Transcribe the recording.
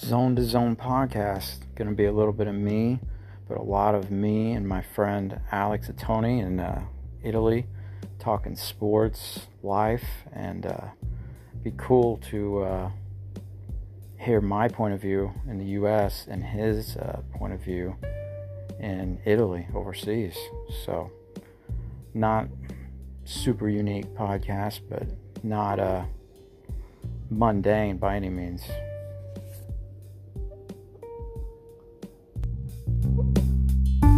Zone to Zone podcast. Going to be a little bit of me, but a lot of me and my friend Alex Atoni in uh, Italy talking sports, life, and uh, be cool to uh, hear my point of view in the U.S. and his uh, point of view in Italy, overseas. So, not super unique podcast, but not uh, mundane by any means. Música